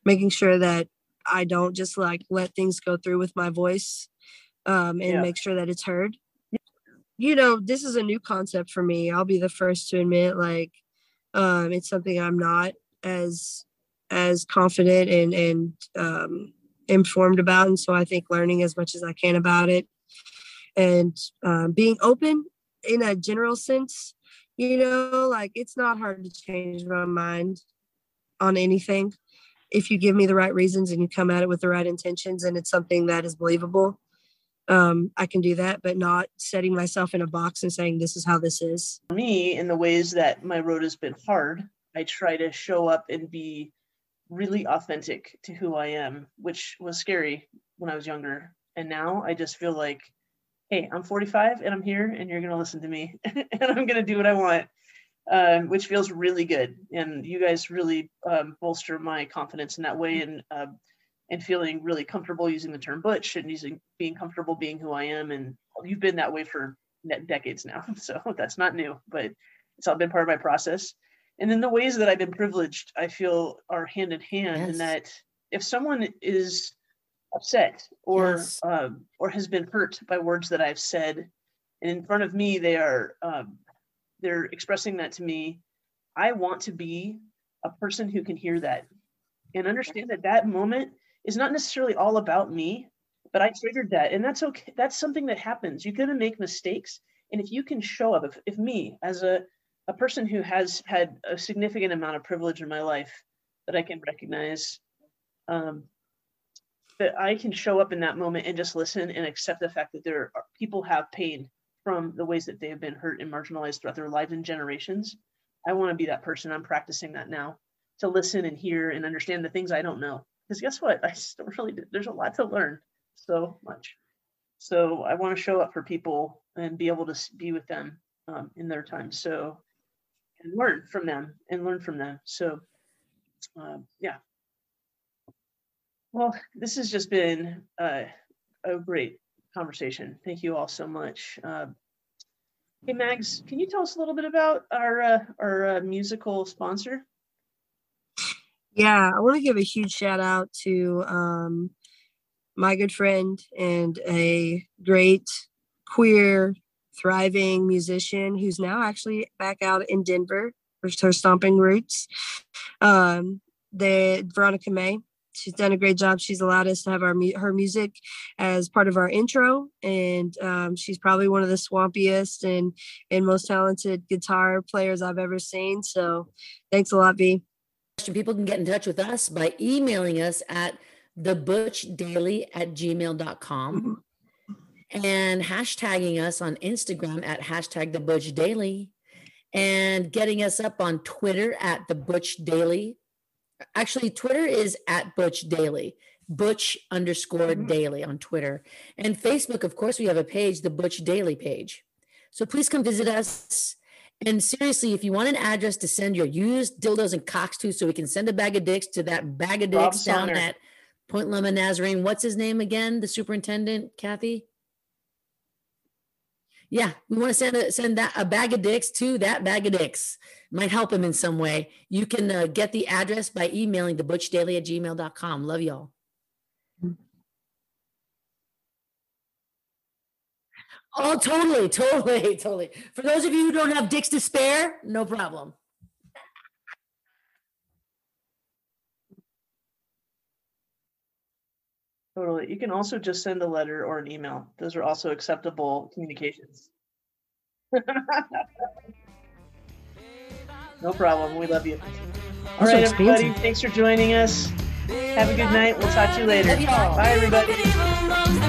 making sure that I don't just like let things go through with my voice um, and Yeah. make sure that it's heard. You know, this is a new concept for me. I'll be the first to admit, like, um, it's something I'm not as as confident and and um, informed about, and so I think learning as much as I can about it and um, being open in a general sense. You know, like it's not hard to change my mind on anything if you give me the right reasons and you come at it with the right intentions and it's something that is believable um i can do that but not setting myself in a box and saying this is how this is For me, in the ways that my road has been hard, I try to show up and be really authentic to who I am, which was scary when I was younger. And now I just feel like, hey, I'm 45 and I'm here and you're going to listen to me [laughs] and I'm going to do what I want, um, which feels really good. And you guys really um, bolster my confidence in that way and, uh, and feeling really comfortable using the term butch and using being comfortable being who I am. And you've been that way for decades now. [laughs] So that's not new, but it's all been part of my process. And then the ways that I've been privileged, I feel are hand in hand in that if someone is upset or Yes. um, or has been hurt by words that I've said, and in front of me they are um, they're expressing that to me, I want to be a person who can hear that and understand that that moment is not necessarily all about me, but I triggered that, and that's okay. That's something that happens. You're gonna make mistakes, and if you can show up, if, if me as a a person who has had a significant amount of privilege in my life that I can recognize, um, that I can show up in that moment and just listen and accept the fact that there are people have pain from the ways that they have been hurt and marginalized throughout their lives and generations. I want to be that person. I'm practicing that now to listen and hear and understand the things I don't know. Because guess what? I [laughs] still really there's a lot to learn. So much. So I want to show up for people and be able to be with them um, in their time. So and learn from them and learn from them. So um, yeah. Well, this has just been uh, a great conversation. Thank you all so much. Uh, hey, Mags, can you tell us a little bit about our uh, our uh, musical sponsor? yeah i want to give a huge shout out to um my good friend and a great queer thriving musician who's now actually back out in denver for her stomping roots. Um the veronica may she's done a great job. She's allowed us to have our her music as part of our intro and um, she's probably one of the swampiest and and most talented guitar players i've ever seen. So thanks a lot v. Question, people can get in touch with us by emailing us at thebutchdaily at gmail.com and hashtagging us on Instagram at hashtag the Butch Daily and getting us up on Twitter at the Butch Daily. Actually, Twitter is at Butch Daily, Butch underscore Mhm. daily on Twitter. And Facebook, of course, we have a page, the Butch Daily page. So please come visit us. And seriously, if you want an address to send your used dildos and cocks to, so we can send a bag of dicks to that bag of dicks down at Point Loma Nazarene. What's his name again? The superintendent, Kathy? Yeah, we want to send a, send that a bag of dicks to that bag of dicks. Might help him in some way. You can uh, get the address by emailing the butchdaily at gmail.com. Love y'all. Oh, totally, totally, [laughs] totally. For those of you who don't have dicks to spare, no problem. Totally. You can also just send a letter or an email. Those are also acceptable communications. [laughs] no problem. We love you. All right, everybody. Thanks for joining us. Have a good night. We'll talk to you later. Bye, everybody.